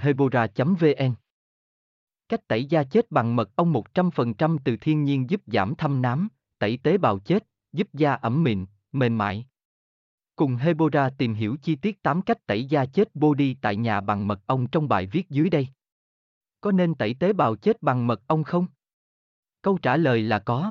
hebora vn Cách tẩy da chết bằng mật ong 100% từ thiên nhiên giúp giảm thâm nám, tẩy tế bào chết, giúp da ẩm mịn, mềm mại. Cùng Hebora tìm hiểu chi tiết 8 cách tẩy da chết body tại nhà bằng mật ong trong bài viết dưới đây. Có nên tẩy tế bào chết bằng mật ong không? Câu trả lời là có.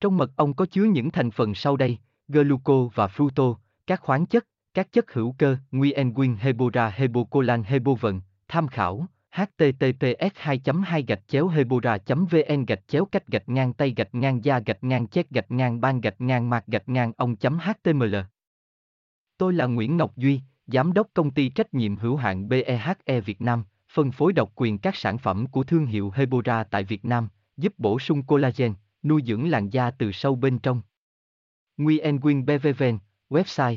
Trong mật ong có chứa những thành phần sau đây, gluco và fructose, các khoáng chất, các chất hữu cơ, Nguyen Hebora Hebocolan Hebovận, tham khảo, https 2 2 gạch chéo hebora vn gạch chéo cách gạch ngang tay gạch ngang da gạch ngang chết gạch ngang ban gạch ngang mạc gạch ngang ông html Tôi là Nguyễn Ngọc Duy, Giám đốc công ty trách nhiệm hữu hạn BEHE Việt Nam, phân phối độc quyền các sản phẩm của thương hiệu Hebora tại Việt Nam, giúp bổ sung collagen, nuôi dưỡng làn da từ sâu bên trong. Nguyen nguyên, BVVN, website